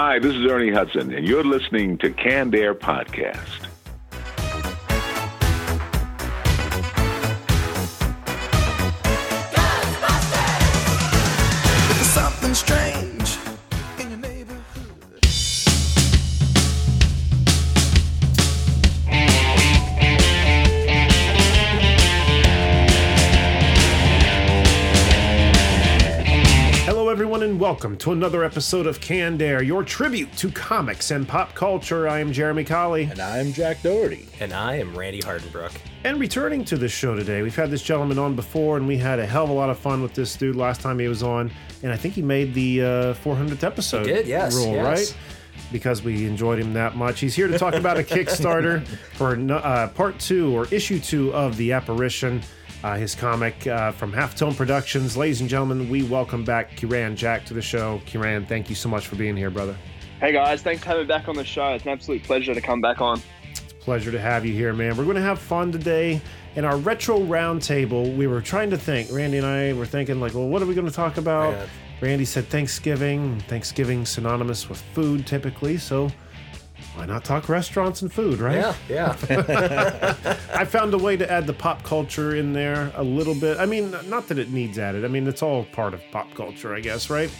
Hi, this is Ernie Hudson, and you're listening to Canned Air Podcast. Welcome to another episode of Canned Air, your tribute to comics and pop culture. I am Jeremy Colley. And I'm Jack Doherty. And I am Randy Hardenbrook. And returning to the show today, we've had this gentleman on before, and we had a hell of a lot of fun with this dude last time he was on. And I think he made the uh, 400th episode He did, yes, rule, yes. right? Because we enjoyed him that much. He's here to talk about a Kickstarter for uh, part two or issue two of The Apparition, uh, his comic uh, from Halftone Productions. Ladies and gentlemen, we welcome back Kieran Jack to the show. Kieran, thank you so much for being here, brother. Hey guys, thanks for having me back on the show. It's an absolute pleasure to come back on. It's Pleasure to have you here, man. We're going to have fun today. In our retro roundtable, we were trying to think. Randy and I were thinking, like, well, what are we going to talk about? Yeah. Randy said Thanksgiving. Thanksgiving synonymous with food, typically. So why not talk restaurants and food, right? Yeah, yeah. I found a way to add the pop culture in there a little bit. I mean, not that it needs added. I mean, it's all part of pop culture, I guess, right?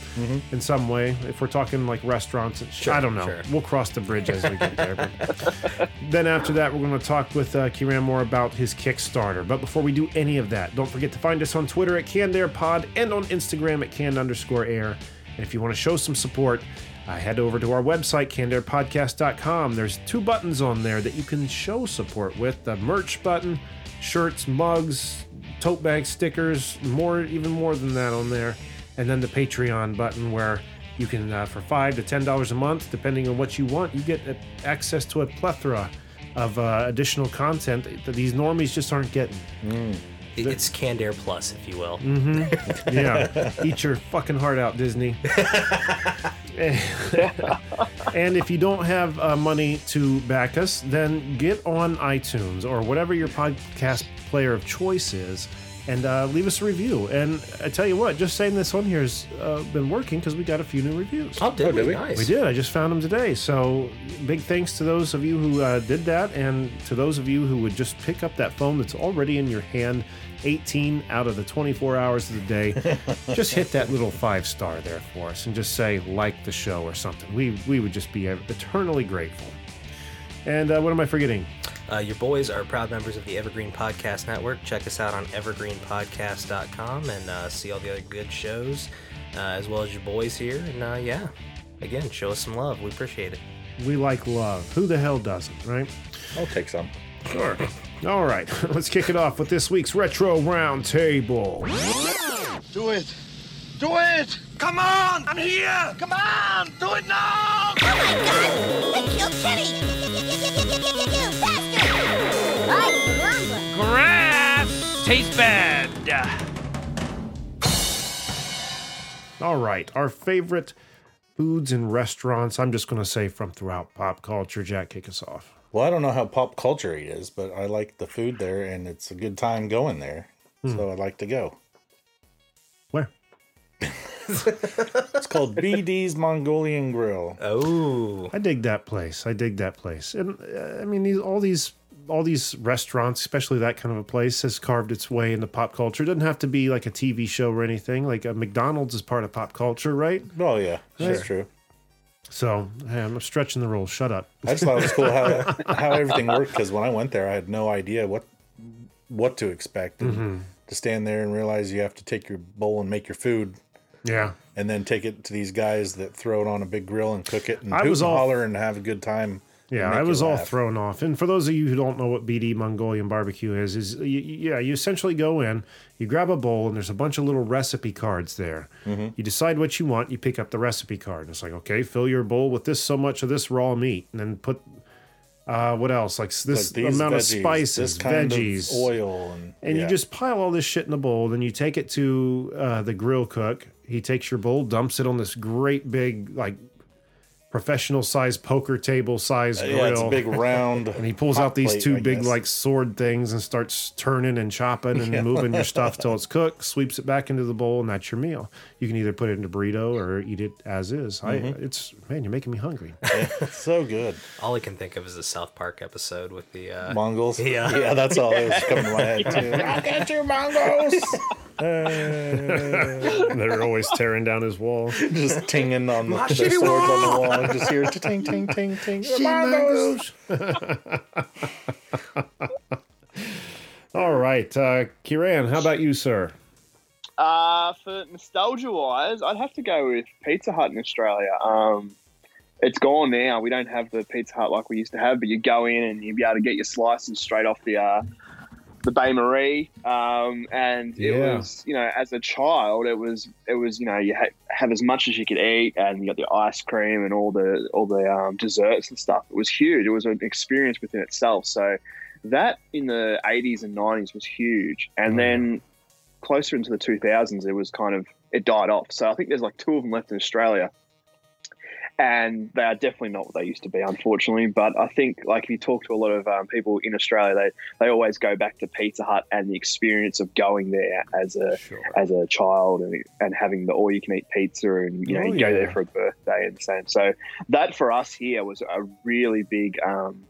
In some way. If we're talking like restaurants, and sh- I don't know. sure. We'll cross the bridge as we get there. Then after that, we're going to talk with uh, Kieran more about his Kickstarter. But before we do any of that, don't forget to find us on Twitter at CannedAirPod and on Instagram at canned underscore air. And if you want to show some support, uh, head over to our website, cannedairpodcast.com. There's two buttons on there that you can show support with the merch button, shirts, mugs, tote bags, stickers, more, even more than that on there. And then the Patreon button where you can, uh, for five to ten dollars a month, depending on what you want, you get access to a plethora of uh, additional content that these normies just aren't getting. It- it's Canned Air Plus, if you will. Yeah, eat your fucking heart out, Disney. and if you don't have uh, money to back us, then get on iTunes or whatever your podcast player of choice is. And uh, leave us a review. And I tell you what, just saying this on here has uh, been working because we got a few new reviews. Oh, did, did we? we? Nice. We did. I just found them today. So big thanks to those of you who uh, did that, and to those of you who would just pick up that phone that's already in your hand. 18 out of the 24 hours of the day. just hit that little five star there for us, and just say like the show or something. We we would just be eternally grateful. And uh, what am I forgetting? Uh, your boys are proud members of the Evergreen Podcast Network. Check us out on evergreenpodcast.com and uh, see all the other good shows, uh, as well as your boys here. And uh, yeah, again, show us some love. We appreciate it. We like love. Who the hell doesn't, right? I'll take some. Sure. All right, let's kick it off with this week's retro roundtable. Do it. Do it. Come on. I'm here. Come on. Do it now. Oh my god! They killed Kenny! Grass tastes bad. All right, our favorite foods and restaurants. I'm just going to say from throughout pop culture. Jack, kick us off. Well, I don't know how pop culture it is, but I like the food there, and it's a good time going there. So I'd like to go. Where? It's called BD's Mongolian Grill. Oh, I dig that place. I dig that place. And uh, I mean, these, all these all these restaurants, especially that kind of a place, has carved its way into pop culture. It doesn't have to be like a TV show or anything. Like a McDonald's is part of pop culture, right? Oh yeah, that's true. So hey, I'm stretching the rules. Shut up. I just thought it was cool how how everything worked because when I went there, I had no idea what what to expect. And mm-hmm. To stand there and realize you have to take your bowl and make your food, Yeah. and then take it to these guys that throw it on a big grill and cook it and I hoot was and all- holler and have a good time Yeah, I was all laugh. thrown off. And for those of you who don't know what BD Mongolian barbecue is, is y- y- yeah, you essentially go in, you grab a bowl, and there's a bunch of little recipe cards there. Mm-hmm. You decide what you want, you pick up the recipe card. And it's like, okay, fill your bowl with this so much of this raw meat, and then put uh, what else? Like this Like amount veggies, of spices, kind of veggies, oil, and, and yeah. you just pile all this shit in a bowl. Then you take it to uh, the grill cook. He takes your bowl, dumps it on this great big, like professional size poker table size grill. Yeah, it's a big round. and he pulls out these plate, two I big guess. like sword things and starts turning and chopping and moving your stuff till it's cooked. Sweeps it back into the bowl, and that's your meal. You can either put it in a burrito or eat it as is. Mm-hmm. it's man, you're making me hungry. It's so good. All I can think of is the South Park episode with the uh, Mongols. Yeah. yeah, that's all that was coming to my head too. I'll get you, Mongols. They're always tearing down his wall. just tinging on the, their swords on the wall. and Just hear ting ting ting ting. Mongols. All right, uh, Kieran, how about you, sir? Uh, for nostalgia wise, I'd have to go with Pizza Hut in Australia. Um, it's gone now. We don't have the Pizza Hut like we used to have, but you go in and you'd be able to get your slices straight off the uh, the bain-marie. Um, and it Yeah. was, you know, as a child, it was it was, you know, you ha- have as much as you could eat, and you got the ice cream and all the all the um, desserts and stuff. It was huge. It was an experience within itself. So that in the 80s and 90s was huge, and then closer into the 2000s, it was kind of it died off. So I think there's like two of them left in Australia, and they are definitely not what they used to be, unfortunately. But I think like if you talk to a lot of um, people in Australia, they they always go back to Pizza Hut and the experience of going there as a as a child and, and having the all you can eat pizza and you know Oh, you go yeah. there for a birthday and the same. So that for us here was a really big. Um,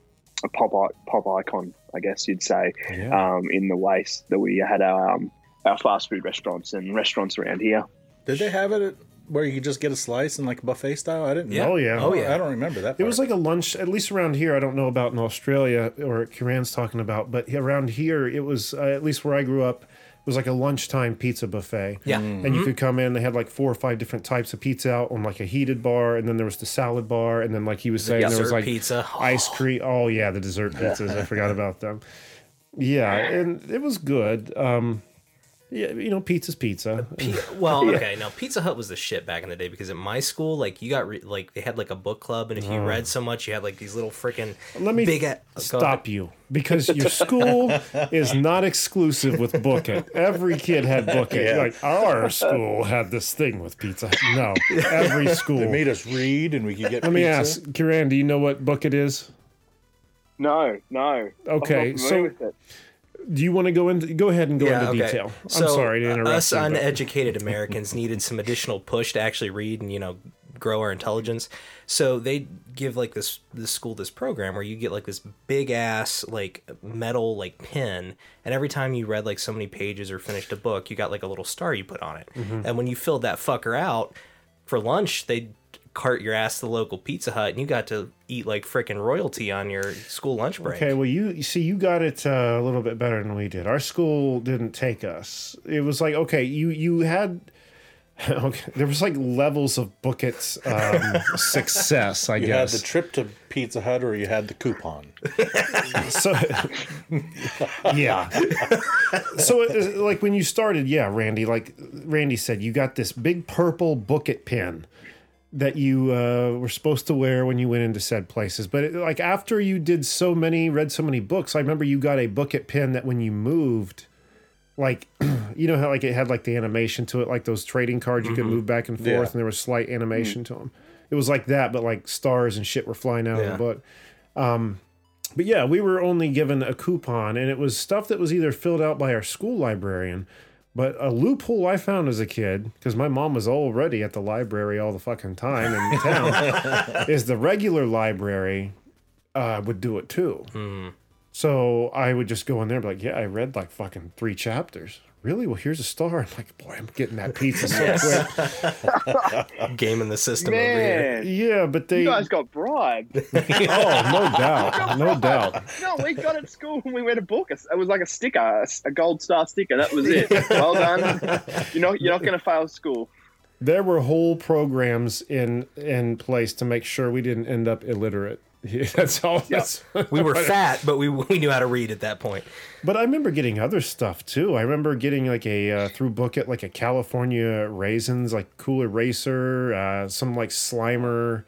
a pop pop icon, I guess you'd say, Yeah. um, in the waste that we had our um, our fast food restaurants and restaurants around here. Did they have it at, where you could just get a slice in like buffet style? I didn't. Yeah. Oh, yeah. Oh, yeah. I don't remember that. It was like a lunch, at least around here. I don't know about in Australia or Kieran's talking about, but around here, it was uh, at least where I grew up. It was like a lunchtime pizza buffet. Yeah. and you could come in. They had like four or five different types of pizza out on like a heated bar, and then there was the salad bar, and then like he was saying, there was like pizza. ice cream. Oh yeah, the dessert pizzas. I forgot about them. Yeah, and it was good. Um, yeah, you know, pizza's pizza. Uh, Pi- well, okay, now Pizza Hut was the shit back in the day because at my school, like you got re- like they had like a book club, and if you read mm. so much, you had like these little freaking Let me big. A- stop you because your school is not exclusive with Book It. Every kid had Book It. Yeah. Like our school had this thing with pizza. Hut. No, every school. They made us read, and we could get. Let me ask, Kieran, do you know what Book It is? No, no. Okay, I'm not so- with it. Do you want to go into? Go ahead and go into detail. I'm So, sorry to uh, interrupt. Us you, but- uneducated Americans needed some additional push to actually read and you know grow our intelligence. So they give like this this school this program where you get like this big ass like metal like pin, and every time you read like so many pages or finished a book, you got like a little star you put on it. Mm-hmm. And when you filled that fucker out for lunch, they cart your ass to the local Pizza Hut, and you got to eat like freaking royalty on your school lunch break. Okay, well, you, you see, you got it uh, a little bit better than we did. Our school didn't take us. It was like, okay, you you had, okay, there was like levels of Book It's um, success, I You guess. You had the trip to Pizza Hut, or you had the coupon. so yeah so it, it- like when you started yeah randy like randy said you got this big purple book it pin that you uh, were supposed to wear when you went into said places. But it, like after you did so many read so many books i remember you got a book pin that when you moved like you know how like it had like the animation to it like those trading cards you could move back and forth Yeah. and there was slight animation to them it was like that but like stars and shit were flying out of the book. Um, but yeah, we were only given a coupon, and it was stuff that was either filled out by our school librarian. But a loophole I found as a kid, because my mom was already at the library all the fucking time in town, is the regular library uh, would do it too. So I would just go in there and be like, yeah, I read like fucking three chapters. Really? Well, here's a star. I'm like, boy, I'm getting that pizza so quick. Gaming the system over here. Man, Yeah, but they. you guys got bribed. oh, no doubt. No doubt. no, we got at school when we went to book. It was like a sticker, a, a gold star sticker. That was it. well done. You know, you're not going to fail school. there were whole programs in in place to make sure we didn't end up illiterate Yeah, that's all. That's We were fat, but we we knew how to read at that point. But I remember getting other stuff too. I remember getting like a uh, through at like a California raisins, like Cool Eraser, uh, some like Slimer,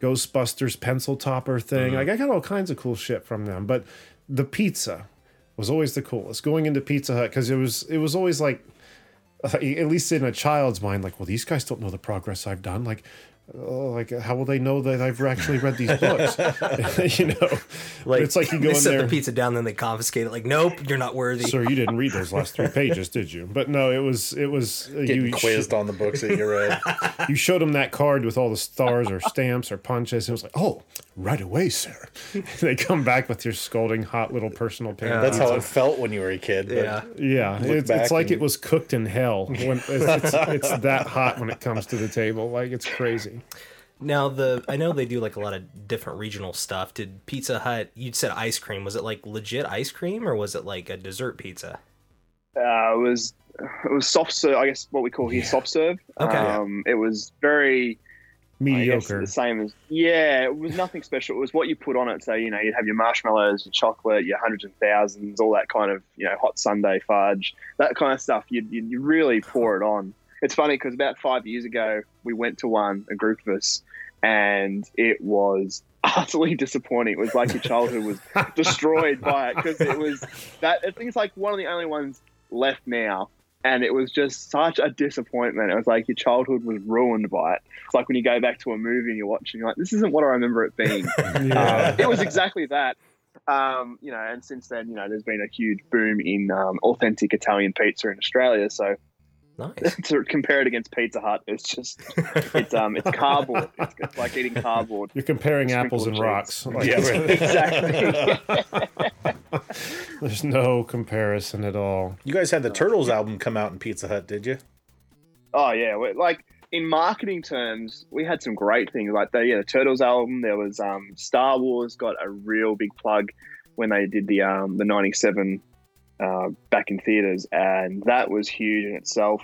Ghostbusters pencil topper thing. Like I got all kinds of cool shit from them. But the pizza was always the coolest. Going into Pizza Hut because it was it was always like uh, at least in a child's mind, like, well, these guys don't know the progress I've done. Like, oh, like how will they know that I've actually read these books? you know, Like it's like you go they in set there. the pizza down, then they confiscate it. Like, nope, you're not worthy. Sir, you didn't read those last three pages, did you? But no, it was it was uh, Getting you quizzed on the books that you read. you showed them that card with all the stars or stamps or punches. And it was like, oh, right away, sir. they come back with your scolding hot little personal pan. That's how it felt when you were a kid. But Yeah. Yeah, it's, it's like and- it was cooked in hell. When it's, it's, it's that hot when it comes to the table. Like it's crazy. Now the I know they do like a lot of different regional stuff. Did Pizza Hut? You said ice cream. Was it like legit ice cream or was it like a dessert pizza? Uh, it was it was soft serve. I guess what we call here soft serve. Okay. Um, it was very Mediocre. the same as yeah. It was nothing special. It was what you put on it. So you know you'd have your marshmallows, your chocolate, your hundreds and thousands, all that kind of you know hot sundae fudge, that kind of stuff. You you you really pour it on. It's funny because about five years ago we went to one, a group of us, and it was utterly disappointing. It was like your childhood was destroyed by it because it was that. I think it's like one of the only ones left now. And it was just such a disappointment. It was like your childhood was ruined by it. It's like when you go back to a movie and you're watching, you're like, this isn't what I remember it being. Yeah. Uh, it was exactly that. Um, you know, and since then, you know, there's been a huge boom in um, authentic Italian pizza in Australia. So Nice. to compare it against Pizza Hut, it's just it's um it's cardboard. It's, it's like eating cardboard. You're comparing apples and Sprinkled rocks. Like, Yeah. Exactly. There's no comparison at all. You guys had the Turtles album come out in Pizza Hut, did you? Oh yeah, like in marketing terms, we had some great things like the yeah the Turtles album. There was um Star Wars got a real big plug when they did the um the '97 uh, back in theaters, and that was huge in itself.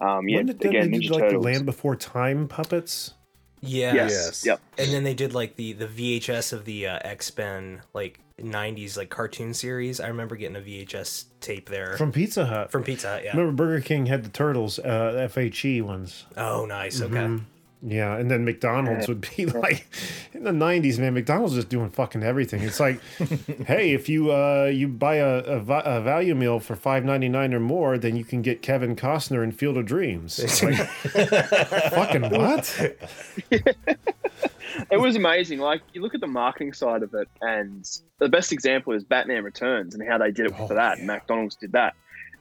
Um, yeah, when did, then again, they Ninja did, like Turtles. the Land Before Time puppets? Yes. Yes. Yep. And then they did like the the VHS of the uh, X Men like '90s like cartoon series. I remember getting a VHS tape there From Pizza Hut. from Pizza Hut. Yeah. Remember Burger King had the turtles, uh, FHE ones. Oh, nice. Okay. Mhm. Yeah, and then McDonald's would be like in the '90s, man. McDonald's was just doing fucking everything. It's like, hey, if you uh, you buy a, a, a value meal for five ninety nine or more, then you can get Kevin Costner in Field of Dreams. It's like, fucking what? it was amazing. Like you look at the marketing side of it, and the best example is Batman Returns and how they did it Oh, for that. McDonald's did that,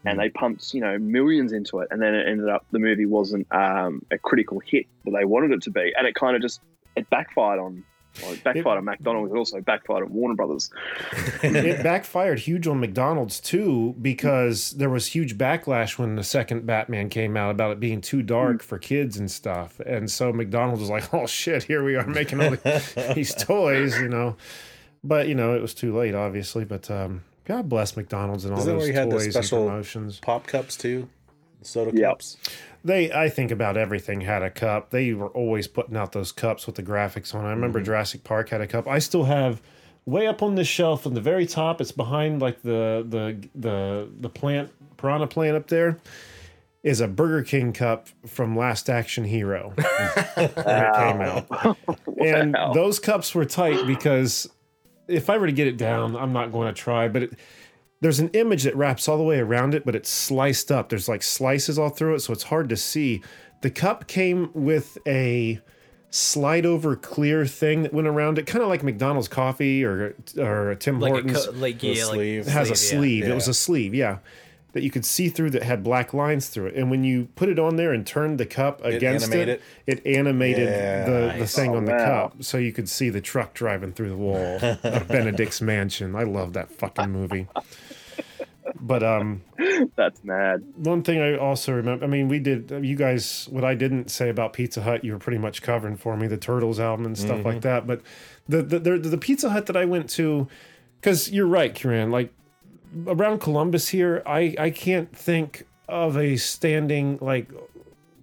and they pumped you know millions into it, and then it ended up the movie wasn't um, a critical hit that they wanted it to be, and it kind of just it backfired on. Well, it backfired on McDonald's. It also backfired on Warner Brothers. it backfired huge on McDonald's too because there was huge backlash when the second Batman came out about it being too dark for kids and stuff. And so McDonald's was like, "Oh shit, here we are making all these toys," you know. But you know, it was too late, obviously. But um, God bless McDonald's and all Isn't that those where you had the toys and special promotions. Pop cups too? Soda Yep. cups? They, I think about everything had a cup. They were always putting out those cups with the graphics on. I remember mm-hmm. Jurassic Park had a cup. I still have way up on this shelf on the very top. It's behind like the the the the plant piranha plant up there. Is a Burger King cup from Last Action Hero when it came out, and those cups were tight because if I were to get it down, I'm not going to try, but it, there's an image that wraps all the way around it, but it's sliced up. There's like slices all through it, so it's hard to see. The cup came with a slide over clear thing that went around it, kind of like McDonald's coffee or or Tim Like a Hortons. co- like The yeah, like sleeve. it has a sleeve, sleeve. yeah. It was a sleeve, yeah, that you could see through that had black lines through it. And when you put it on there and turned the cup against it, animated it, animated Yeah, the, the nice. thing on the Oh, wow. cup, so you could see the truck driving through the wall of Benedict's mansion. I love that fucking movie. But um, That's mad. one thing I also remember, I mean, we did, you guys, what I didn't say about Pizza Hut, you were pretty much covering for me, the Turtles album and stuff like that. But the, the, the, the Pizza Hut that I went to, because you're right, Kieran, like around Columbus here, I, I can't think of a standing, like,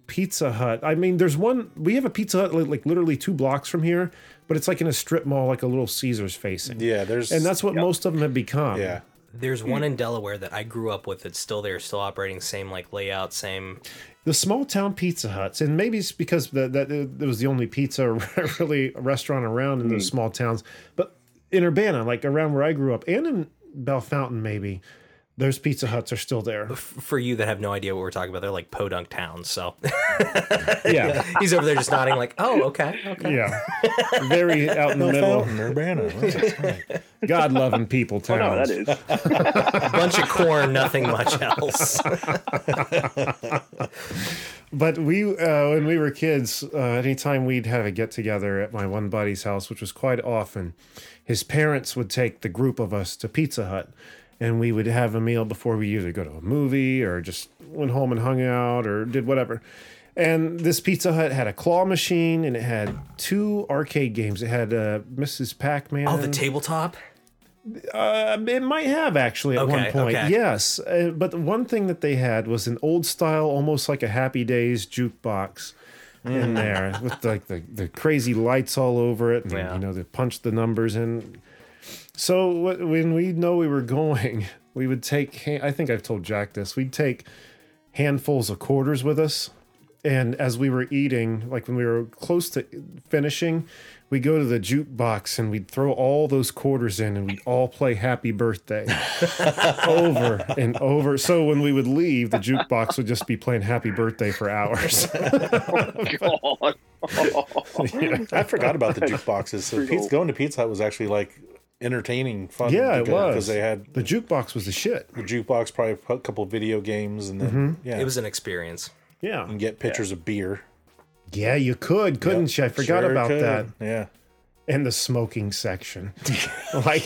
Pizza Hut. I mean, there's one. We have a Pizza Hut like, like literally two blocks from here, but it's like in a strip mall, like a little Caesar's facing. Yeah, there's And that's what most of them have become. yeah. There's one in Delaware that I grew up with that's still there, still operating, same like layout, same. the small town Pizza Huts, and maybe it's because that that it was the only pizza really restaurant around in those hmm. small towns. But in Urbana, like around where I grew up, and in Bellefontaine, maybe those Pizza Huts are still there. For you that have no idea what we're talking about, they're like podunk towns. So Yeah, he's over there just nodding, like, "Oh, okay, okay." yeah, very out in the middle, Fountain, Urbana. God loving people Oh, no, towns. that is. A bunch of corn, nothing much else. But we, uh, when we were kids, uh, anytime we'd have a get together at my one buddy's house, which was quite often, his parents would take the group of us to Pizza Hut, and we would have a meal before we either go to a movie or just went home and hung out or did whatever. And this Pizza Hut had a claw machine and it had two arcade games. It had uh, Mrs. Pac-Man. Oh, the tabletop. Uh, it might have actually at one point. okay. Yes, uh, but the one thing that they had was an old style, almost like a Happy Days jukebox. In there with like the, the crazy lights all over it, and Yeah. you know they punched the numbers in. So when we know we were going, we would take. I think I've told Jack this. We'd take handfuls of quarters with us. And as we were eating, like when we were close to finishing, we go to the jukebox and we'd throw all those quarters in and we'd all play Happy Birthday over and over. So when we would leave, the jukebox would just be playing Happy Birthday for hours. God. I forgot about the jukeboxes. So Pretty pizza, cool. going to Pizza Hut was actually like entertaining, fun. yeah, it was. because they had the jukebox was the shit. the jukebox, probably a couple video games, and then Mm-hmm. yeah, It was an experience. Yeah. and get pictures of beer. Yeah, you could, couldn't you? I forgot Sure about could. that. Yeah. And the smoking section. like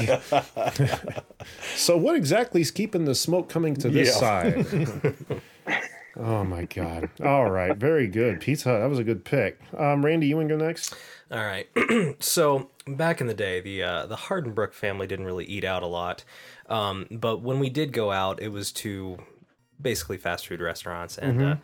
So what exactly is keeping the smoke coming to this Yeah. side? oh my god. All right, very good. Pizza Hut, that was a good pick. Um Randy, you want to go next? All right. so back in the day, the uh, the Hardenbrook family didn't really eat out a lot, um, but when we did go out, it was to basically fast food restaurants, and uh,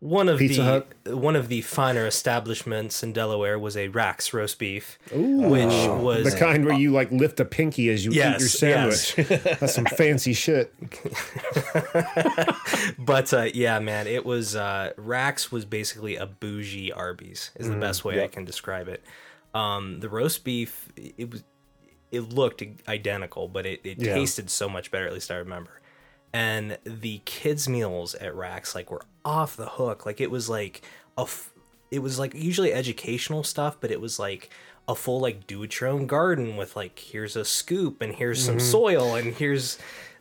one of. Pizza the Hut. one of the finer establishments in Delaware was a Rax roast beef, which was The kind where you like lift a pinky as you Yes, eat your sandwich. That's some fancy shit. but uh, yeah, man, it was uh, Rax was basically a bougie Arby's is the Mm-hmm. best way I can describe it. Um, the roast beef, it was, it looked identical, but it, it Yeah. tasted so much better. At least I remember. And the kids' meals at Rax like were off the hook. Like it was like a, f- it was like usually educational stuff, but it was like a full like do it your own garden with like here's a scoop and here's some Mm-hmm. soil and here's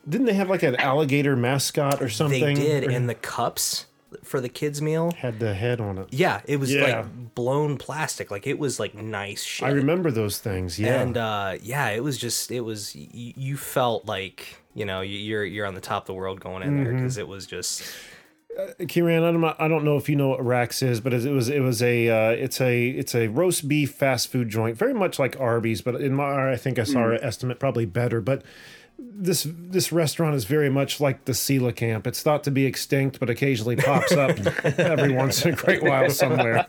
Didn't they have like an alligator mascot or something? they did, Or- and the cups for the kids' meal. had the head on it. Yeah, it was Yeah. like blown plastic. Like it was like nice shit. I remember those things. Yeah. And uh, yeah, it was just it was y- you felt like you know y- you're you're on the top of the world going in Mm-hmm. there because it was just Kieran, I don't, know- I don't know if you know what Rax is, but it was it was a uh, it's a it's a roast beef fast food joint, very much like Arby's, but in my I think I saw our estimate probably better. But this this restaurant is very much like the coelacanth. It's thought to be extinct, but occasionally pops up every once in a great while somewhere.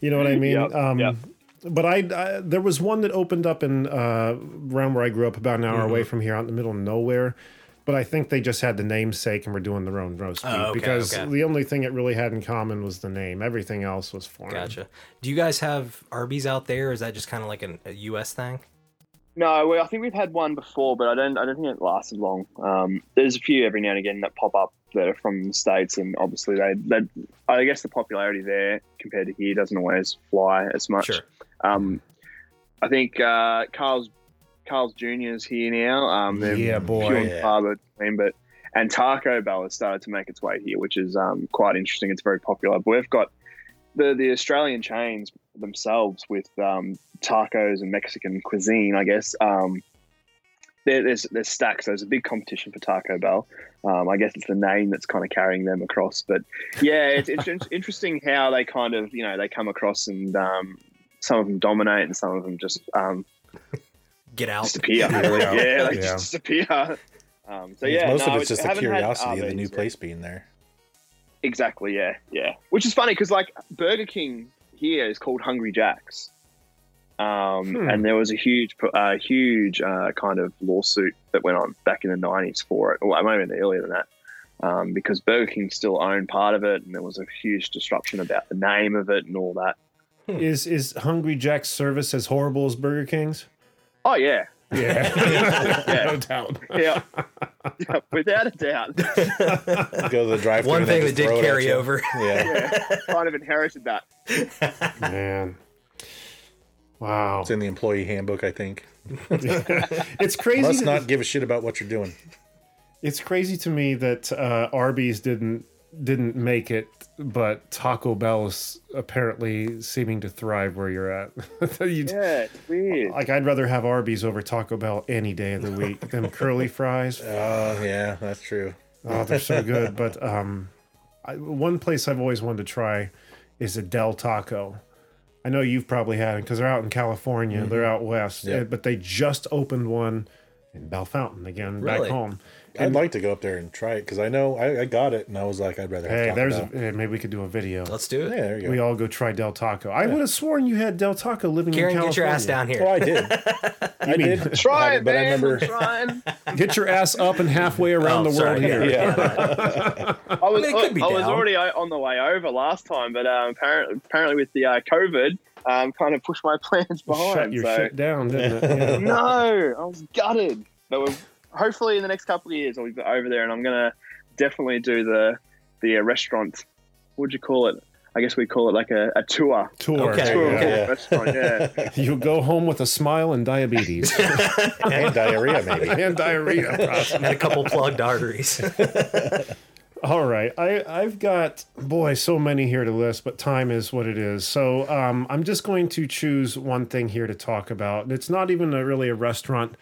You know what I mean? Yep, um, yep. But I, I there was one that opened up in uh, around where I grew up, about an hour Mm-hmm. away from here, out in the middle of nowhere. But I think they just had the namesake and were doing their own roast beef Oh, okay, because okay. the only thing it really had in common was the name. Everything else was foreign. gotcha. Do you guys have Arby's out there? Or is that just kind of like an, a U.S. thing? No, well, I think we've had one before, but I don't. I don't think it lasted long. Um, there's a few every now and again that pop up that are from the states, and obviously they. they I guess the popularity there compared to here doesn't always fly as much. Sure. Um, I think uh, Carl's Carl's Jr. is here now. Um, Yeah, boy, few and yeah. far between, but and Taco Bell has started to make its way here, which is um, quite interesting. It's very popular. But we've got the the Australian chains themselves with um, tacos and Mexican cuisine. I guess um, there, there's there's stacks. There's a big competition for Taco Bell. Um, I guess it's the name that's kind of carrying them across. But yeah, it's, it's interesting how they kind of you know they come across and um, some of them dominate and some of them just um, Get out. disappear. really. Yeah. Yeah, they Yeah. just disappear. Um, so yeah, most no, of it's just the curiosity of the Arby's new yet. place being there. Exactly. Yeah. Yeah. Which is funny because like Burger King here is called Hungry Jack's. Um, Hmm. And there was a huge, uh, huge uh, kind of lawsuit that went on back in the '90s for it, or it might have been earlier than that, um, because Burger King still owned part of it, and there was a huge disruption about the name of it and all that. Is is Hungry Jack's service as horrible as Burger King's? Oh yeah, Yeah, Yeah. no doubt. yeah, yeah without a doubt. Go to the drive. One thing that did carry over. Yeah. Yeah, kind of inherited that. Man, wow, It's in the employee handbook, I think. it's crazy. Must to- not give a shit about what you're doing. It's crazy to me that uh, Arby's didn't didn't make it, but Taco Bell is apparently seeming to thrive where you're at. You- Yeah, it's weird. Like I'd rather have Arby's over Taco Bell any day of the week. Them curly fries. Oh, yeah, that's true. Oh, they're so good. But um, I, one place I've always wanted to try is a Del Taco. I know you've probably had it because they're out in California. They're out west, Yep. uh, but they just opened one in Bellefontaine again back home. I'd like to go up there and try it because I know I, I got it and I was like, I'd rather have Hey, Taco there's a, Bell. eh, maybe we could do a video. Let's do it. Yeah, there you go. We all go try Del Taco. I would have sworn you had Del Taco living Kieran, in get your ass California. down here. Oh, I did. I mean- did. Try it, but man. remember. I'm trying. Get your ass up and halfway around Oh, the sorry, world here. yeah. I was, mean, it could be I was already uh, on the way over last time, but um, apparently, apparently with the uh, COVID, um, kind of pushed my plans behind. Shut your so shit down, didn't it? Yeah. no, I was gutted. But we're, hopefully, in the next couple of years, I'll be over there, and I'm gonna definitely do the the uh, restaurant. What'd you call it? I guess we call it like a, a tour. Tour. Okay. Tour Yeah. Yeah. restaurant, yeah. You'll go home with a smile and diabetes and diarrhea, maybe. and diarrhea. and a couple plugged arteries. All right, I I've got boy so many here to list, but time is what it is. So um, I'm just going to choose one thing here to talk about. It's not even a, really a restaurant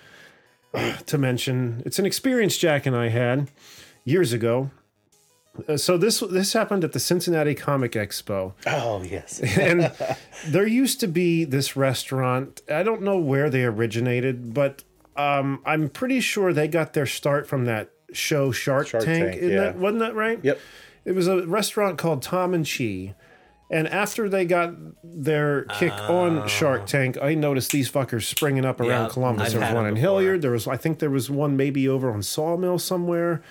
to mention. It's an experience Jack and I had years ago. Uh, so this this happened at the Cincinnati Comic Expo. Oh, yes. and there used to be this restaurant. I don't know where they originated, but um, I'm pretty sure they got their start from that show Shark, Shark Tank. Tank, yeah. that, wasn't that right? Yep. It was a restaurant called Tom and Chee. And after they got their kick on Shark oh. Tank, I noticed these fuckers springing up around Yeah, Columbus. I've there was one in. Hilliard. There was, I think, there was one maybe over on Sawmill somewhere.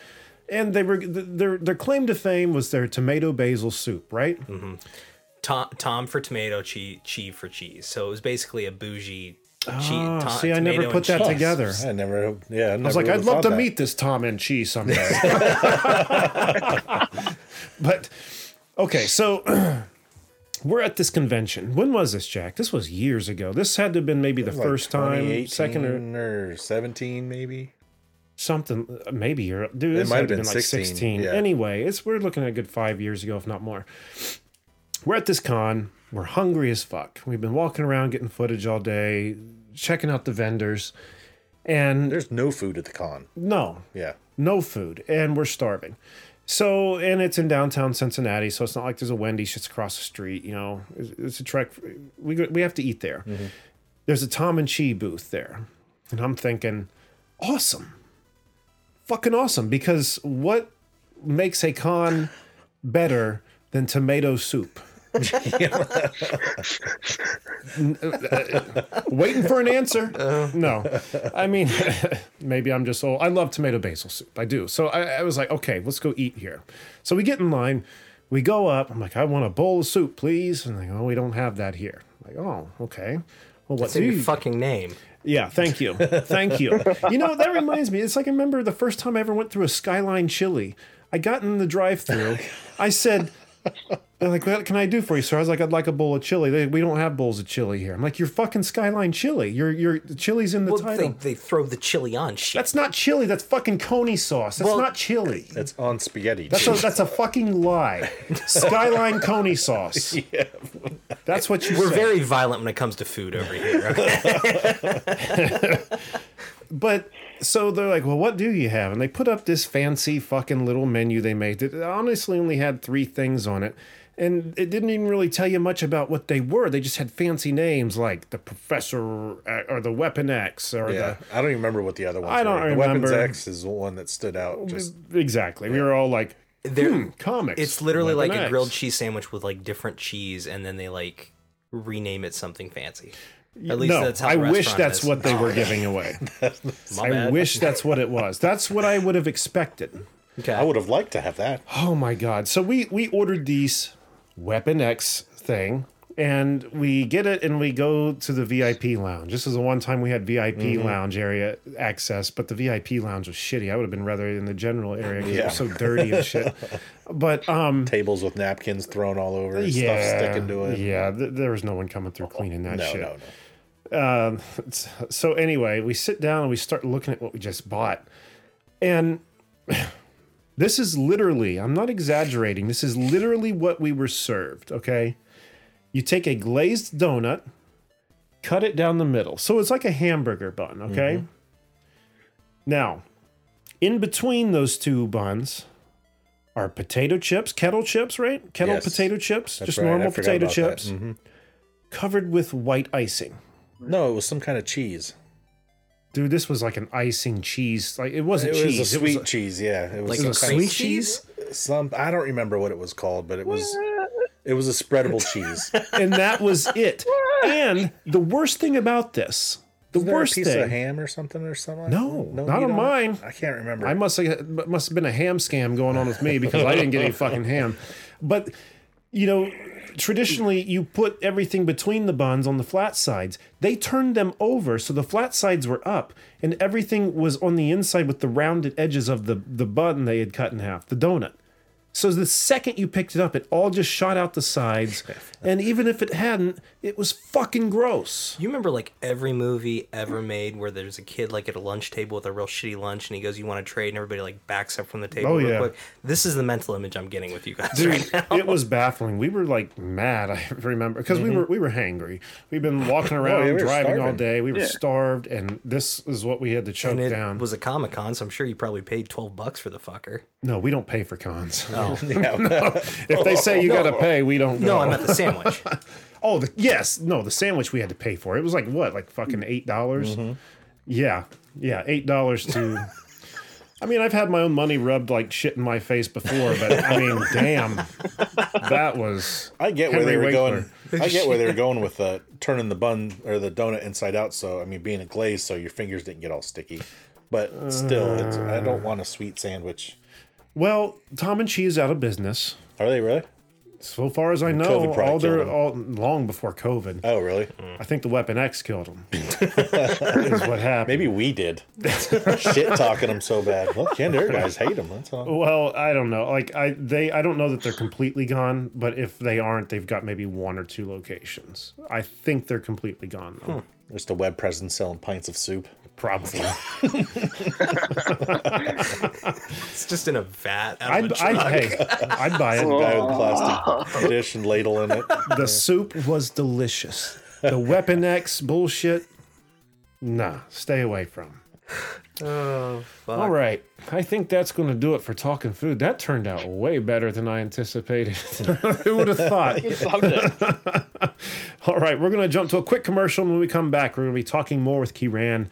And they were their their claim to fame was their tomato basil soup, right? Mm-hmm. Tom, Tom for tomato, cheese, cheese for cheese. So it was basically a bougie. Cheese, ah, see, I never put that together. I never, yeah. I was like, I'd love to meet this Tom and Cheese someday. but okay, so we're at this convention. When was this, Jack? This was years ago. This had to have been maybe the first time, second or or 17, maybe. something. uh, Maybe you're dude. It might have been like 16, sixteen. yeah. Anyway, it's we're looking at a good five years ago, if not more. We're at this con. We're hungry as fuck. We've been walking around getting footage all day, checking out the vendors, and There's no food at the con. no, Yeah. no food, and we're starving. So, and it's in downtown Cincinnati, so it's not like there's a Wendy's just across the street. You know, it's, it's a trek. We we have to eat there. Mm-hmm. There's a Tom and Chee booth there, and I'm thinking, awesome, fucking awesome. Because what makes a con better than tomato soup? Waiting for an answer. No, I mean, maybe I'm just old. I love tomato basil soup. I do. So I, I was like, okay, let's go eat here. So we get in line. We go up. I'm like, I want a bowl of soup, please. And they go, oh, we don't have that here. I'm like, oh, okay. Well, What's your fucking name? Yeah, thank you. Thank you. You know, that reminds me. It's like I remember the first time I ever went through a Skyline chili. I got in the drive through. I said, they're like, what can I do for you, sir? I was like, I'd like a bowl of chili. They, we don't have bowls of chili here. I'm like, you're fucking Skyline chili. Your your the chili's in the Well, they, title. they throw the chili on shit. That's not chili. That's fucking coney sauce. That's Well- not chili. That's on spaghetti. That's a, that's a fucking lie. Skyline coney sauce. Yeah. That's what you We're say. very violent when it comes to food over here. Okay? But so they're like, well, what do you have? And they put up this fancy fucking little menu they made that honestly only had three things on it. And it didn't even really tell you much about what they were. They just had fancy names like the Professor or the Weapon X or yeah. I don't even remember what the other ones I don't were. The Weapons. X is the one that stood out. Just the. Exactly. We were all like, They're, Hmm, comics. It's literally Weapon like a X. grilled cheese sandwich with like different cheese, and then they like rename it something fancy. At least no, that's how I wish that's is. what they were giving away. I bad. wish that's what it was. That's what I would have expected. Okay. I would have liked to have that. Oh my god! So we we ordered these Weapon X thing, and we get it, and we go to the VIP lounge. This is the one time we had VIP Mm-hmm. lounge area access, but the VIP lounge was shitty. I would have been rather in the general area. 'cause It Yeah. was so dirty and shit. But um, Tables with napkins thrown all over, and yeah, stuff sticking to it. yeah, th- there was no one coming through cleaning that no, shit. no, no. Um, so anyway, we sit down and we start looking at what we just bought, and this is literally, I'm not exaggerating, this is literally what we were served, okay? You take a glazed donut, cut it down the middle. So it's like a hamburger bun, okay? Now, in between those two buns are potato chips, kettle chips, right? Kettle Yes. potato chips, That's just right, normal potato chips, Mhm. covered with white icing. No, it was some kind of cheese. Dude, this was like an icing cheese. Like it wasn't it cheese. was a it was sweet cheese. Yeah, it was Like some a kind cream of cheese? Some I don't remember what it was called, but it was it was a spreadable cheese. and that was it. And the worst thing about this, the Isn't there a worst piece thing, of ham or something or something. No, not on mine. I can't remember. I must have must have been a ham scam going on with me because I didn't get any fucking ham. But you know, traditionally you put everything between the buns on the flat sides. They turned them over so the flat sides were up and everything was on the inside with the rounded edges of the the bun they had cut in half, the donut. So the second you picked it up, it all just shot out the sides. And even if it hadn't, it was fucking gross. You remember like every movie ever made where there's a kid like at a lunch table with a real shitty lunch and he goes, You want to trade? And everybody like backs up from the table Oh, real yeah. quick. This is the mental image I'm getting with you guys Dude, right now. it was baffling. We were like mad. I remember because we mm-hmm. were we were hangry. We've been walking around, yeah, we were driving all day. We were Yeah. starved, and this is what we had to choke and it down. was a Comic Con, so I'm sure you probably paid 12 bucks for the fucker. no, we don't pay for cons. Oh. yeah. If they say you got to pay, we don't. Go. No, I meant the sandwich. Oh, the, yes, no, the sandwich we had to pay for. It was like what, like fucking eight dollars? Mm-hmm. Yeah, yeah, eight dollars to. I mean, I've had my own money rubbed like shit in my face before, but I mean, damn, that was. I get where they were Winkler. going. I get where they were going with uh, turning the bun or the donut inside out. So I mean, being a glaze, so your fingers didn't get all sticky. But still, it's, I don't want a sweet sandwich. Well, Tom and Cheese out of business. Are they really? So far as I know, all their all long before COVID. Oh, really? I think the Weapon X killed them. is what happened. Maybe we did. Shit talking them so bad. Well, Ken, their guys hate them. That's all. Well, I don't know. Like I, they, I don't know that they're completely gone, but if they aren't, they've got maybe one or two locations. I think they're completely gone though. Hmm. Just a web presence selling pints of soup. Probably. It's just in a vat. I'd, of a I'd, hey, I'd buy Some it. guy with a plastic dish and ladle in it. The soup was delicious. The Weapon X bullshit, nah, stay away from. Oh, fuck. All right. I think that's going to do it for talking food. That turned out way better than I anticipated. Who would have thought? All right. We're going to jump to a quick commercial. And when we come back, we're going to be talking more with Kieran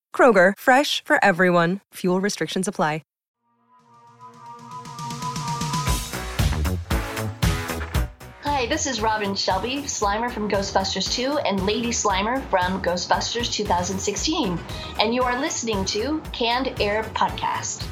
Kroger, fresh for everyone. Fuel restrictions apply. Hi, this is Robin Shelby, Slimer from Ghostbusters 2 and Lady Slimer from Ghostbusters 2016. And you are listening to Canned Air Podcast.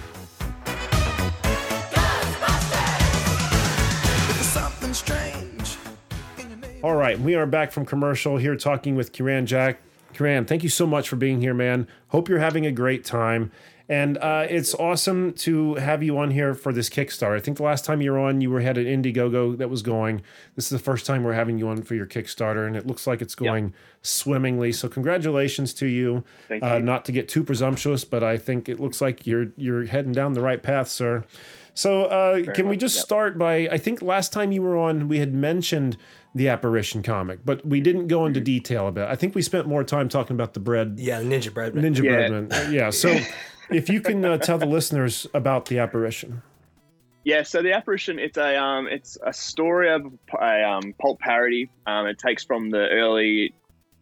All right. We are back from commercial here talking with Kieran Jack. Kieran, thank you so much for being here, man. Hope you're having a great time. And uh, it's awesome to have you on here for this Kickstarter. I think the last time you were on, you were had an Indiegogo that was going. This is the first time we're having you on for your Kickstarter, and it looks like it's going swimmingly. So congratulations to you. Thank uh, you. Not to get too presumptuous, but I think it looks like you're you're heading down the right path, sir. So uh, can we just yep. start by? I think last time you were on, we had mentioned the apparition comic, but we didn't go Mm-hmm. into detail about. it. I think we spent more time talking about the bread Yeah, Ninja Bread. Ninja Yeah. Breadman. Uh, Yeah. So if you can uh, tell the listeners about the apparition. Yeah, so the apparition it's a um it's a story of a um, pulp parody. Um, it takes from the early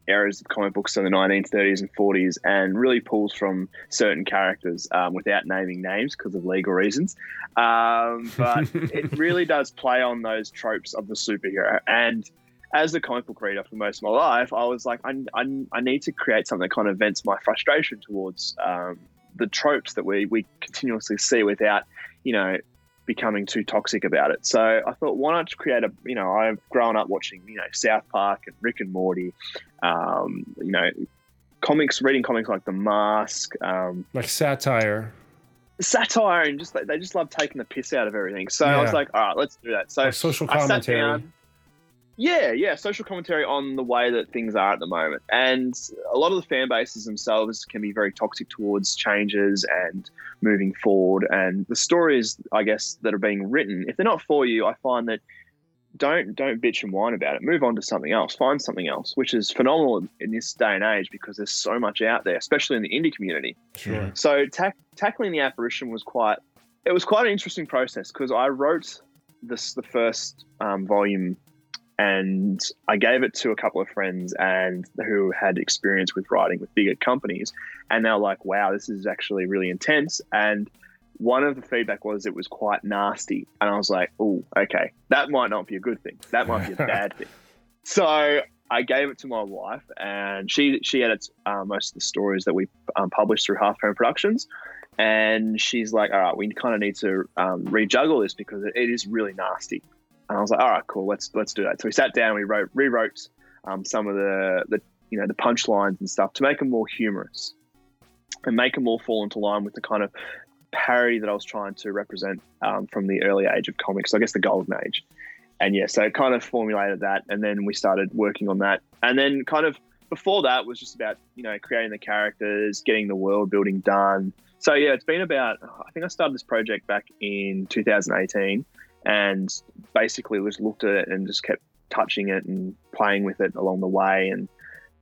eras of comic books in the 1930s and 40s, and really pulls from certain characters um, without naming names because of legal reasons. Um, but it really does play on those tropes of the superhero and. As a comic book reader for most of my life, I was like, I, I, I need to create something that kind of vents my frustration towards um, the tropes that we, we continuously see without, you know, becoming too toxic about it. So I thought, why not create a, you know, I've grown up watching, you know, South Park and Rick and Morty, um, you know, comics, reading comics like The Mask, um, Like satire. satire, and just they just love taking the piss out of everything. So I was like, all right, let's do that. So Like social I sat commentary. down. Yeah, yeah, social commentary on the way that things are at the moment. And a lot of the fan bases themselves can be very toxic towards changes and moving forward. And the stories, I guess, that are being written, if they're not for you, I find that don't don't bitch and whine about it. Move on to something else. Find something else, which is phenomenal in this day and age because there's so much out there, especially in the indie community. Sure. So tack tackling the apparition was quite it was quite an interesting process because I wrote this the first um, volume and I gave it to a couple of friends and who had experience with writing with bigger companies. And they're like wow this is actually really intense. And one of the feedback was it was quite nasty. And I was like oh okay. That might not be a good thing. That might be a bad thing. So I gave it to my wife, and she she edits uh, most of the stories that we um, publish through Halftone Productions. And she's like, "All right, we kind of need to um, rejuggle this because it is really nasty." And I was like, "All right, cool, let's let's do that." So we sat down, we wrote rewrote um, some of the the you know the punchlines and stuff to make them more humorous and make them all fall into line with the kind of parody that I was trying to represent um, from the early age of comics. I guess the golden age and yeah, so kind of formulated that, and then we started working on that, and then kind of before that was just about you know creating the characters, getting the world building done. So yeah, it's been about I think I started this project back in 2018, and basically just looked at it and just kept touching it and playing with it along the way, and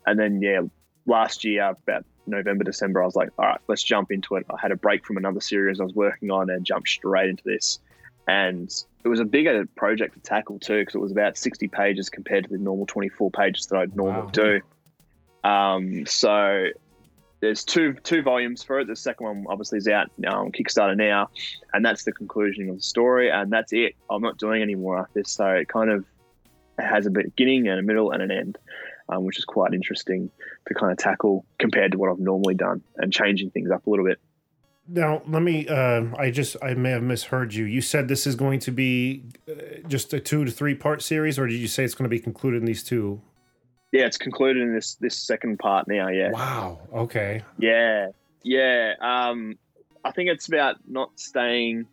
and then yeah, last year about November December, I was like, all right, let's jump into it. I had a break from another series I was working on and jumped straight into this and it was a bigger project to tackle too because it was about 60 pages compared to the normal 24 pages that I'd normally Wow. do. Um, so there's two two volumes for it. The second one obviously is out now on Kickstarter now, and that's the conclusion of the story, and that's it. I'm not doing any more after this, so it kind of has a beginning and a middle and an end, um, which is quite interesting to kind of tackle compared to what I've normally done and changing things up a little bit. Now, let me. Uh, I just I may have misheard you. You said this is going to be uh, just a two to three part series, or did you say it's going to be concluded in these two? Yeah, it's concluded in this this second part now. Yeah. Wow. Okay. Yeah, yeah. Um, I think it's about not staying,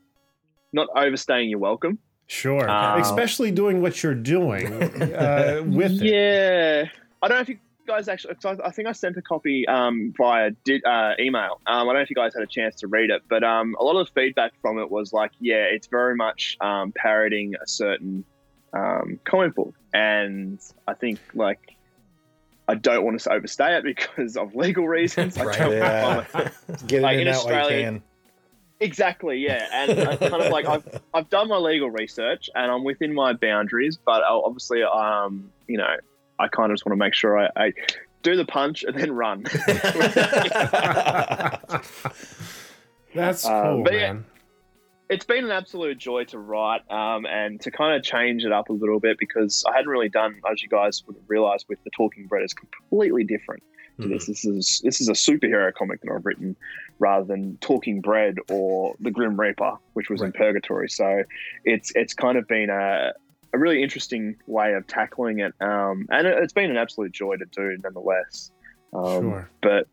not overstaying your welcome. Sure. Um, Especially doing what you're doing uh, with it. Yeah, I don't know if you guys actually. 'cause I, I think I sent a copy um, via di- uh, email. Um, I don't know if you guys had a chance to read it, but um, a lot of the feedback from it was like, yeah, it's very much um, parodying a certain um, comic book, and I think like. I don't want to overstay it because of legal reasons. I don't Yeah. wanna- Get Like, in in out while you Australia- can. Exactly, yeah, and I kind of like I've I've done my legal research and I'm within my boundaries, but I'll obviously, um, you know, I kind of just want to make sure I, I do the punch and then run. That's Um, cool, but yeah. man. It's been an absolute joy to write um, and to kind of change it up a little bit because I hadn't really done, as you guys would have realized, with the Talking Bread is completely different to this. This is this is a superhero comic that I've written rather than Talking Bread or the Grim Reaper, which was in Purgatory. So it's it's kind of been a a really interesting way of tackling it, um, and it, it's been an absolute joy to do, nonetheless. Um, Sure. But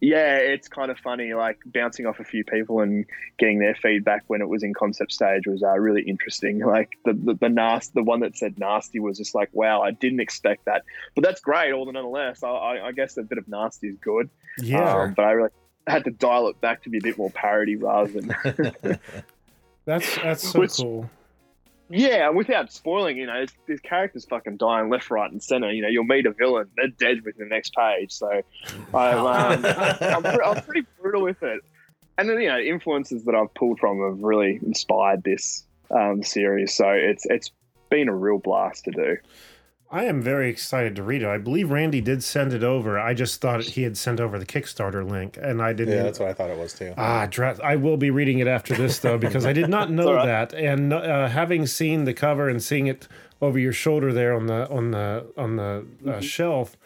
yeah, it's kind of funny. Like bouncing off a few people and getting their feedback when it was in concept stage was uh, really interesting. Like the the, the nasty, the one that said nasty was just like, wow, I didn't expect that. But that's great. All the nonetheless, I, I, I guess a bit of nasty is good. Yeah. Um, but I really had to dial it back to be a bit more parody rather than. That's that's so Which- cool. Yeah, without spoiling, you know, this, this character's fucking dying left, right, and center. You know, you'll meet a villain, they're dead within the next page. So I'm, um, I'm, pre- I'm pretty brutal with it. And then, you know, influences that I've pulled from have really inspired this um, series. So it's it's been a real blast to do. I am very excited to read it. I believe Randy did send it over. I just thought he had sent over the Kickstarter link, and I didn't. Yeah, that's what I thought it was too. Ah, dra- I will be reading it after this though because I did not know all right. that. And uh, having seen the cover and seeing it over your shoulder there on the on the on the uh, shelf,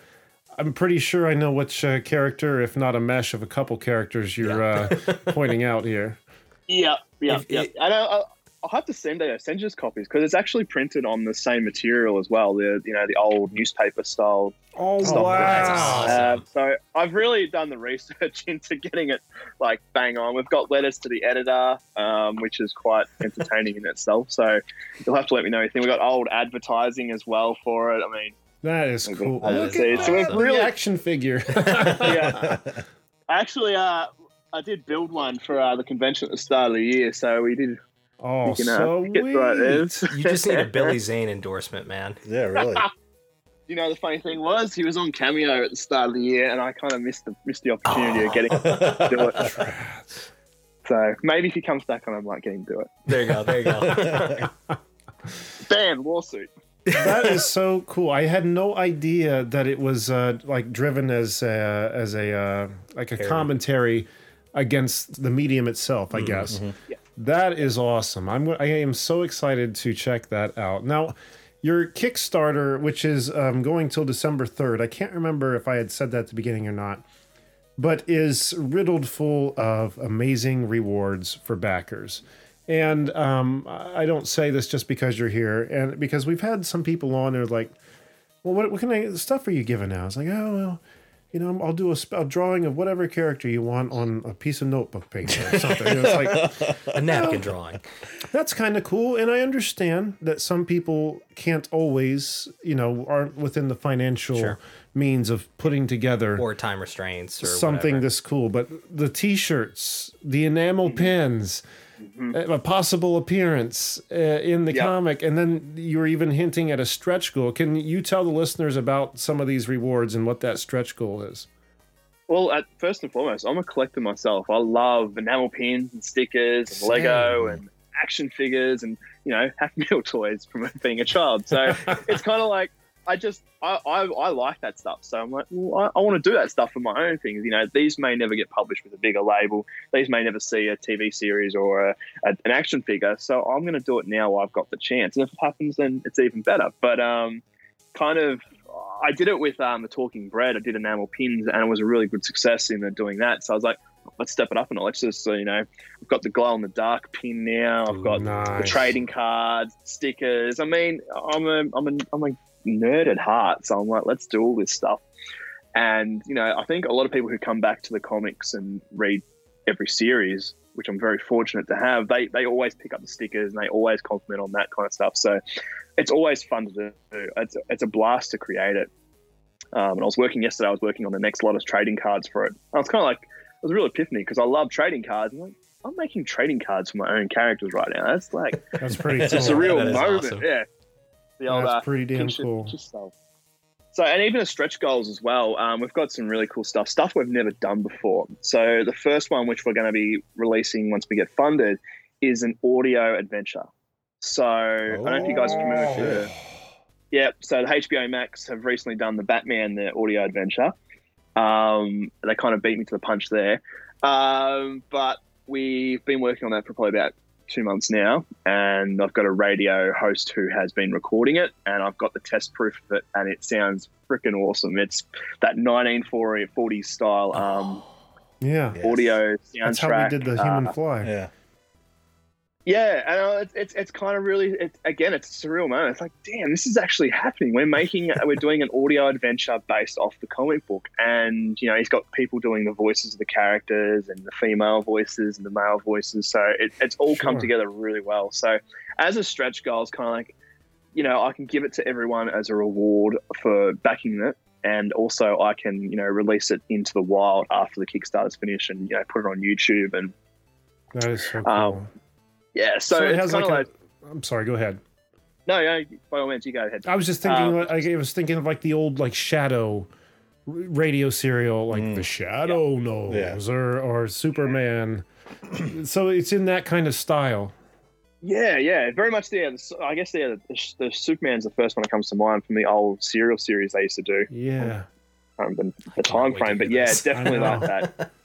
I'm pretty sure I know which uh, character, if not a mesh of a couple characters, you're uh, pointing out here. Yeah, yeah, yeah. I know. I'll, I'll have to send uh, send you copies because it's actually printed on the same material as well. The you know the old newspaper style. Oh stuff. wow! Uh, so I've really done the research into getting it like bang on. We've got letters to the editor, um, which is quite entertaining in itself. So you'll have to let me know anything. We've got old advertising as well for it. I mean, That is cool. That Look is at awesome. So we've that, really- action figure. yeah. Actually, uh, I did build one for uh, the convention at the start of the year. So we did. Oh, you can, uh, so get right. You just need a Billy Zane endorsement, man. Yeah, really. You know, the funny thing was he was on Cameo at the start of the year, and I kind of missed the missed the opportunity of getting to do it. So maybe if he comes back on, I might get him to do it. There you go. There you go. Bam, lawsuit. that is so cool. I had no idea that it was uh, like driven as a, as a uh, like a commentary against the medium itself. I Mhm. guess Mhm. That is awesome. I'm I am so excited to check that out now. Your Kickstarter, which is um, going till December 3rd, I can't remember if I had said that at the beginning or not, but is riddled full of amazing rewards for backers. And um, I don't say this just because you're here, and because we've had some people on there like, well, what, what kind of stuff are you giving now? It's like, oh, well, you know, I'll do a, a drawing of whatever character you want on a piece of notebook paper or something. It's like a napkin drawing. That's kind of cool, and I understand that some people can't always, you know, aren't within the financial Sure. means of putting together Or time restraints or something whatever. this cool. But the T-shirts, the enamel pins, a possible appearance uh, in the comic, and then you were even hinting at a stretch goal. Can you tell the listeners about some of these rewards and what that stretch goal is? Well, at first and foremost, I'm a collector myself. I love enamel pins and stickers and Same. Lego and action figures and you know Happy Meal toys from being a child. So it's kind of like I just I, I I like that stuff. So I'm like, well, I, I want to do that stuff for my own things. You know, these may never get published with a bigger label. These may never see a TV series or a, a, an action figure. So I'm going to do it now while I've got the chance. And if it happens, then it's even better. But um, kind of I did it with um, the Talking Bread. I did enamel pins, and it was a really good success in doing that. So I was like, let's step it up and let's just, you know, I've got the glow in the dark pin now. I've got the trading cards, stickers. I mean, I'm a, I'm a, I'm a nerd at heart, so I'm like, let's do all this stuff. And you know, I think a lot of people who come back to the comics and read every series, which I'm very fortunate to have, they they always pick up the stickers and they always compliment on that kind of stuff. So it's always fun to do. It's it's a blast to create it. Um, and I was working yesterday. I was working on the next lot of trading cards for it. I was kind of like, it was a real epiphany because I love trading cards. I'm like, I'm making trading cards for my own characters right now. That's like, That's pretty it's a cool. That is moment. awesome. Yeah, the old That's uh, pretty damn cool. So, and even as stretch goals as well, um, we've got some really cool stuff, stuff we've never done before. So, the first one, which we're going to be releasing once we get funded, is an audio adventure. So, I don't know if you guys remember. Oh. the- yeah, so the HBO Max have recently done the Batman, the audio adventure. Um, they kind of beat me to the punch there. Um, but we've been working on that for probably about two months now, and I've got a radio host who has been recording it, and I've got the test proof of it, and it sounds freaking awesome. It's that 1940s style um, Yeah. audio soundtrack. That's how we did the human uh, fly. Yeah. Yeah, and uh, it's, it's it's kind of really it's, again it's a surreal moment. It's like, damn, this is actually happening. We're making we're doing an audio adventure based off the comic book, and you know he's got people doing the voices of the characters and the female voices and the male voices. So it, it's all come together really well. So as a stretch goal, it's kind of like, you know, I can give it to everyone as a reward for backing it. And also, I can, you know, release it into the wild after the Kickstarter's finished, and you know, put it on YouTube and That is so cool. um, yeah. So, it it's has like, of like, a. I'm sorry. Go ahead. no, no, by all means, you go ahead. I was just thinking. Um, like, I was thinking of like the old like Shadow radio serial, like the Shadow knows, or or Superman. so it's in that kind of style. Yeah, yeah, very much there. I guess yeah, the, the Superman's the first one that comes to mind from the old serial series they used to do. Yeah. Um, the, the time frame, but yeah, this. definitely like that.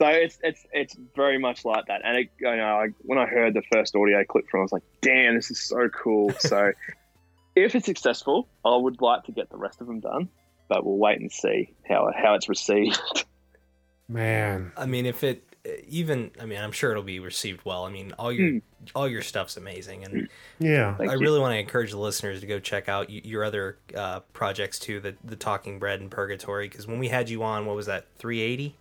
So it's it's it's very much like that. And it, you know, I, when I heard the first audio clip from, it, I was like, "Damn, this is so cool." So if it's successful, I would like to get the rest of them done, but we'll wait and see how how it's received. Man. I mean, if it even, I mean, I'm sure it'll be received well. I mean, all your Hmm. all your stuff's amazing, and Yeah. Thank I you. really want to encourage the listeners to go check out your other uh, projects too, the the Talking Bread and Purgatory. Because when we had you on, what was that, 380?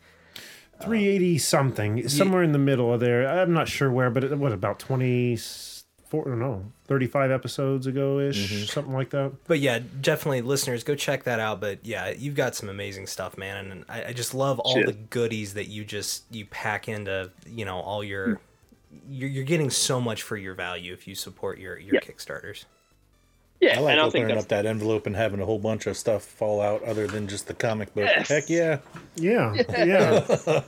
380 something, somewhere in the middle of there. I'm not sure where, but it, what about 24? No, 35 episodes ago ish, mm-hmm. something like that. But yeah, definitely listeners, go check that out. But yeah, you've got some amazing stuff, man, and I, I just love all Cheers. the goodies that you just you pack into you know all your. Hmm. You're, you're getting so much for your value if you support your your Yeah. Kickstarters. Yeah, I like and I think opening up that envelope and having a whole bunch of stuff fall out other than just the comic book. Yes. Heck yeah. Yeah, yeah.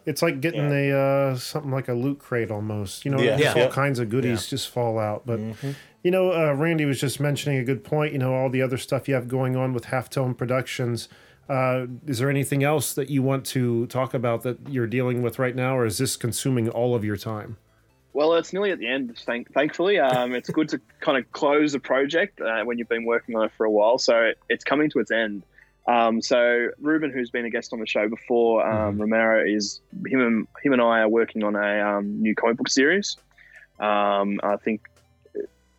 it's like getting a uh, something like a loot crate almost. You know, Yeah. Yeah. all kinds of goodies just fall out. But you know, uh, Randy was just mentioning a good point. You know, all the other stuff you have going on with Halftone Productions. Uh, is there anything else that you want to talk about that you're dealing with right now, or is this consuming all of your time? Well, it's nearly at the end. Thank, thankfully, um, it's good to kind of close the project uh, when you've been working on it for a while. So it's coming to its end. Um, so Ruben, who's been a guest on the show before, um, Romero is him and him and I are working on a um, new comic book series. Um, I think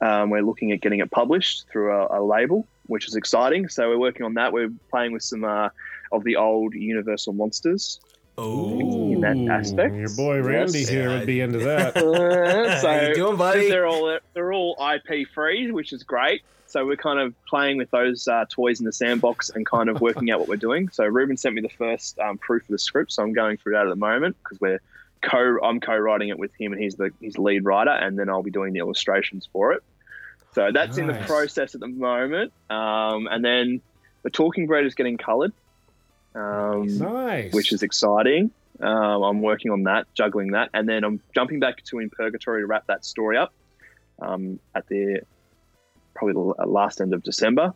um, we're looking at getting it published through a, a label, which is exciting. So we're working on that. We're playing with some uh, of the old Universal monsters. Oh, in that aspect. Your boy Randy Yes. here would be into that. Uh, so How you doing, buddy? They're all they're all IP free, which is great. So we're kind of playing with those uh, toys in the sandbox and kind of working out what we're doing. So Ruben sent me the first um, proof of the script, so I'm going through that at the moment because we're co I'm co-writing it with him and he's the he's the lead writer, and then I'll be doing the illustrations for it. So that's in the process at the moment, um, and then the Talking Bread is getting coloured. Um, nice. which is exciting. Um, I'm working on that, juggling that, and then I'm jumping back to In Purgatory to wrap that story up um, at the probably the last end of December.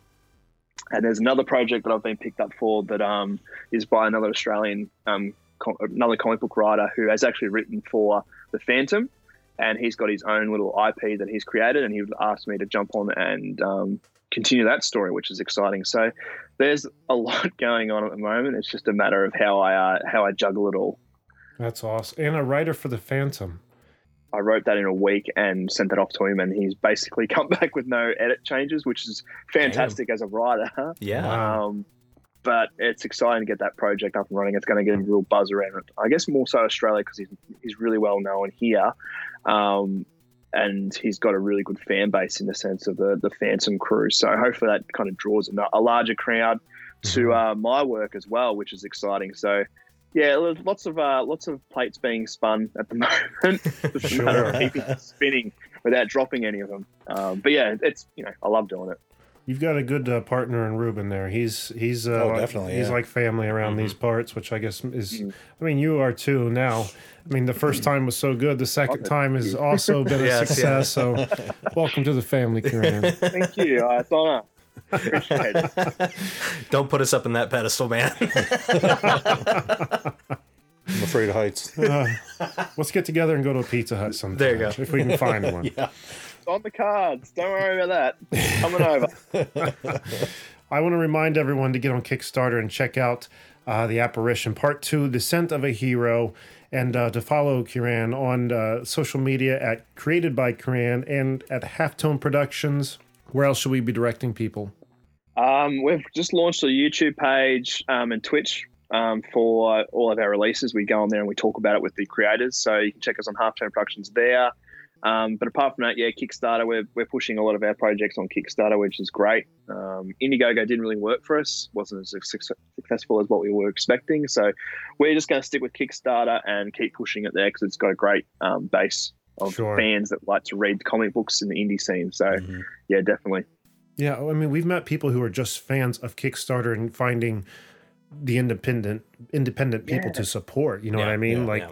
And there's another project that I've been picked up for that um, is by another Australian, um, com- another comic book writer who has actually written for the Phantom, and he's got his own little IP that he's created, and he asked me to jump on and um, continue that story, which is exciting. So there's a lot going on at the moment. It's just a matter of how I uh, how I juggle it all. That's awesome. And a writer for the Phantom. I wrote that in a week and sent that off to him, and he's basically come back with no edit changes, which is fantastic as a writer. Yeah. Wow. Um, but it's exciting to get that project up and running. It's going to get a real buzz around it. I guess more so Australia because he's he's really well known here, um, and he's got a really good fan base in the sense of the the Phantom crew. So hopefully that kind of draws a, a larger crowd to uh, my work as well, which is exciting. So. Yeah, there's lots of uh, lots of plates being spun at the moment. It's a matter of Sure. keeping spinning without dropping any of them. Um, but yeah, it's you know I love doing it. You've got a good uh, partner in Ruben there. He's he's uh, Oh, like- definitely, he's yeah. like family around these parts, which I guess is. Mhm. I mean, you are too now. I mean, the first time was so good. The second time has also been a Yes, success. So, welcome to the family, Kieran. Thank you. Uh, it's honor. Appreciate. Don't put us up in that pedestal, man. I'm afraid of heights. Uh, let's get together and go to a Pizza Hut sometime. There you go. If we can find one. It's on the cards. Don't worry about that. Coming over. I want to remind everyone to get on Kickstarter and check out uh, The Apparition Part 2, Descent of a Hero, and uh, to follow Kieran on uh, social media at Created by Kieran and at Halftone Productions. Where else should we be directing people? Um, we've just launched a YouTube page um, and Twitch um, for all of our releases. We go on there and we talk about it with the creators. So you can check us on Halftone Productions there. Um, but apart from that, yeah, Kickstarter, we're, we're pushing a lot of our projects on Kickstarter, which is great. Um, Indiegogo didn't really work for us, wasn't as successful as what we were expecting. So we're just going to stick with Kickstarter and keep pushing it there because it's got a great um, base of Sure. fans that like to read comic books in the indie scene. So yeah, definitely. Yeah, I mean, we've met people who are just fans of Kickstarter and finding the independent independent people Yeah. to support. You know what I mean? yeah, like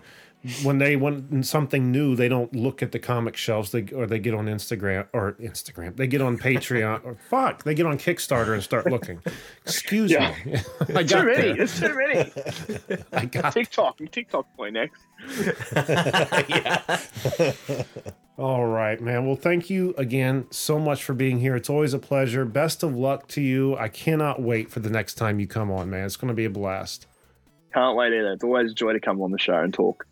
when they want something new, they don't look at the comic shelves. They or they get on Instagram or Instagram. They get on Patreon or fuck. They get on Kickstarter and start looking. Excuse Yeah. me, I There's got too many. there. Too many. I got TikTok. TikTok point next. yeah. All right, man. Well, thank you again so much for being here. It's always a pleasure. Best of luck to you. I cannot wait for the next time you come on, man. It's going to be a blast. Can't wait either. It's always a joy to come on the show and talk.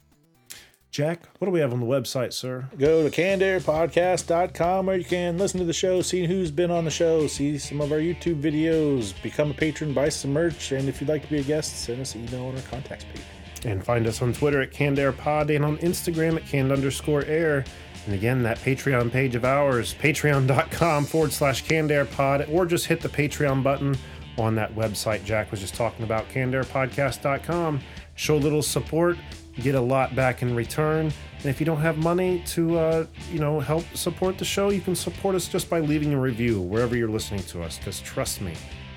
Jack, what do we have on the website, sir? Go to cannedairpodcast.com where you can listen to the show, see who's been on the show, see some of our YouTube videos, become a patron, buy some merch, and if you'd like to be a guest, send us an email on our contacts page. And find us on Twitter at CannedAirPod and on Instagram at canned underscore air. And again, that Patreon page of ours, patreon.com forward slash CannedAirPod, or just hit the Patreon button on that website Jack was just talking about, CannedAirPodcast.com. Show a little support, get a lot back in return. And if you don't have money to, uh, you know, help support the show, you can support us just by leaving a review wherever you're listening to us. Because trust me,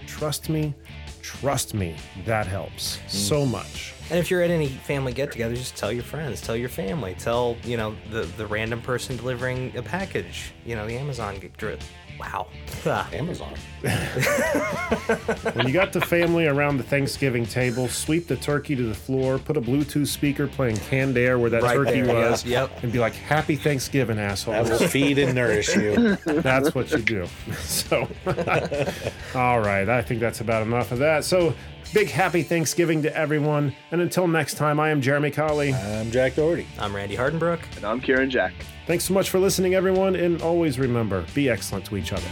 trust me, trust me, that helps so much. And if you're at any family get-together, just tell your friends, tell your family, tell you know the the random person delivering a package. You know the Amazon drip. Wow, Amazon. when you got the family around the Thanksgiving table, sweep the turkey to the floor, put a Bluetooth speaker playing canned air where that Right turkey there, was, yeah, yep. and be like, "Happy Thanksgiving, asshole." That will feed and nourish you. that's what you do. So, all right, I think that's about enough of that. So, big happy Thanksgiving to everyone, and until next time, I am Jeremy Colley. I'm Jack Doherty. I'm Randy Hardenbrook. And I'm Kieran Jack. Thanks so much for listening, everyone, and always remember: be excellent to each other.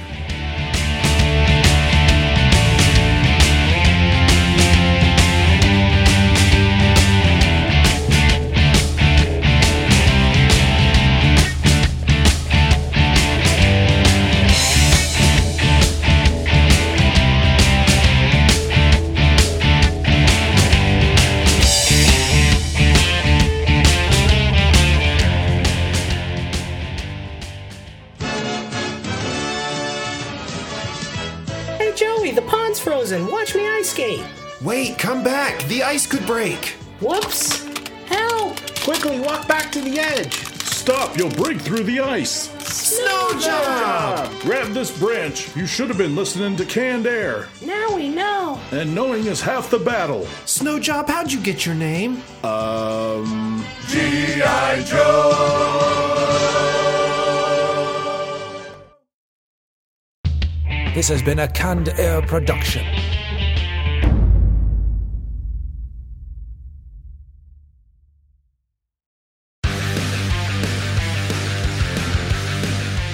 Wait, come back. The ice could break. Whoops! Help! Quickly walk back to the edge. Stop, you'll break through the ice. Snow job! Grab this branch. You should have been listening to canned air. Now we know. And knowing is half the battle. Snow job, how'd you get your name? Um. G.I. Joe! This has been a Canned Air production.